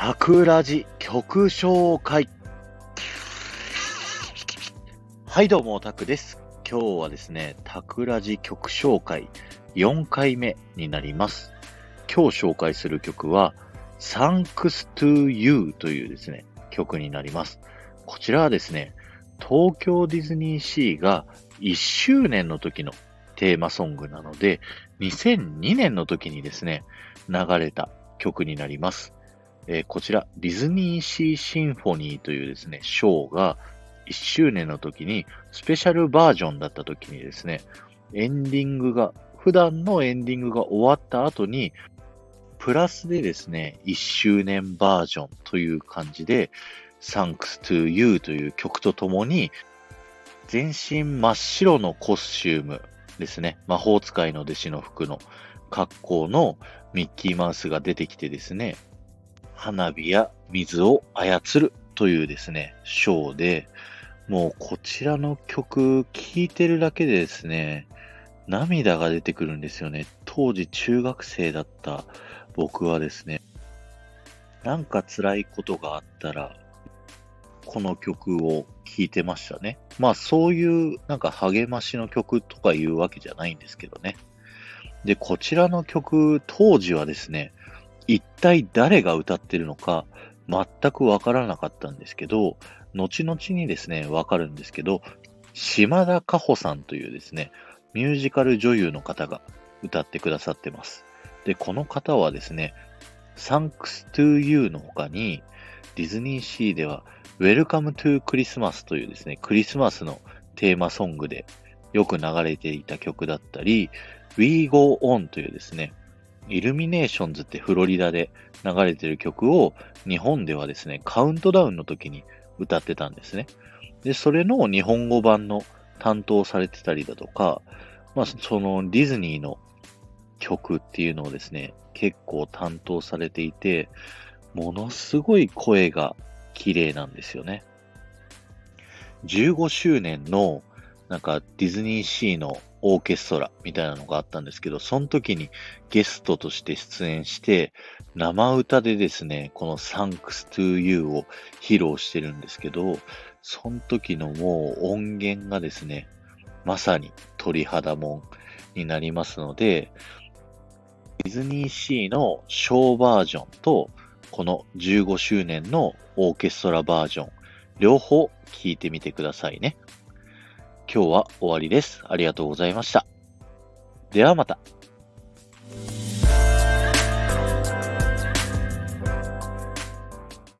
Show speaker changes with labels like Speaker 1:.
Speaker 1: タクラジ曲紹介。はい、どうも、タクです。今日はですね、タクラジ曲紹介4回目になります。今日紹介する曲は、Thanks to You というですね、曲になります。こちらはですね、東京ディズニーシーが1周年の時のテーマソングなので、2002年の時にですね、流れた曲になります。えーこちら、ディズニーシーシンフォニーというですね、ショーが1周年の時に、スペシャルバージョンだった時にですね、エンディングが、普段のエンディングが終わった後に、プラスでですね、1周年バージョンという感じで、Thanks to You という曲とともに、全身真っ白のコスチュームですね、魔法使いの弟子の服の格好のミッキーマウスが出てきてですね、花火や水を操るというですね、ショーで、もうこちらの曲聴いてるだけでですね、涙が出てくるんですよね。当時中学生だった僕はですね、なんか辛いことがあったら、この曲を聴いてましたね。まあそういうなんか励ましの曲とかいうわけじゃないんですけどね。で、こちらの曲、当時はですね、一体誰が歌ってるのか全くわからなかったんですけど、後々にですね、わかるんですけど、島田加穂さんというですね、ミュージカル女優の方が歌ってくださってます。で、この方はですね、Thanks to You の他に、ディズニーシーでは Welcome to Christmas というですね、クリスマスのテーマソングでよく流れていた曲だったり、We Go On というですね、イルミネーションズってフロリダで流れてる曲を日本ではですね、カウントダウンの時に歌ってたんですね。で、それの日本語版の担当されてたりだとか、まあ、そのディズニーの曲っていうのをですね、結構担当されていて、ものすごい声が綺麗なんですよね。15周年のなんかディズニーシーのオーケストラみたいなのがあったんですけど、その時にゲストとして出演して、生歌でですね、この Thanks to You を披露してるんですけど、その時のもう音源がですね、まさに鳥肌もんになりますので、ディズニーシーのショーバージョンと、この15周年のオーケストラバージョン、両方聴いてみてくださいね。今日は終わりです。ありがとうございました。ではまた。